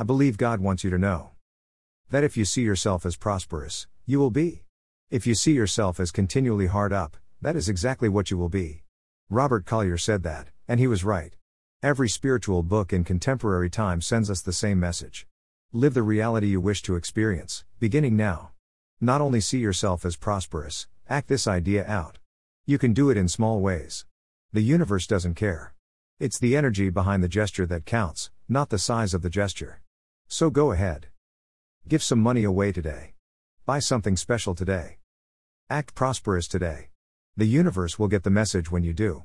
I believe God wants you to know that if you see yourself as prosperous, you will be. If you see yourself as continually hard up, that is exactly what you will be. Robert Collier said that, and he was right. Every spiritual book in contemporary time sends us the same message. Live the reality you wish to experience, beginning now. Not only see yourself as prosperous, act this idea out. You can do it in small ways. The universe doesn't care. It's the energy behind the gesture that counts, not the size of the gesture. So go ahead. Give some money away today. Buy something special today. Act prosperous today. The universe will get the message when you do.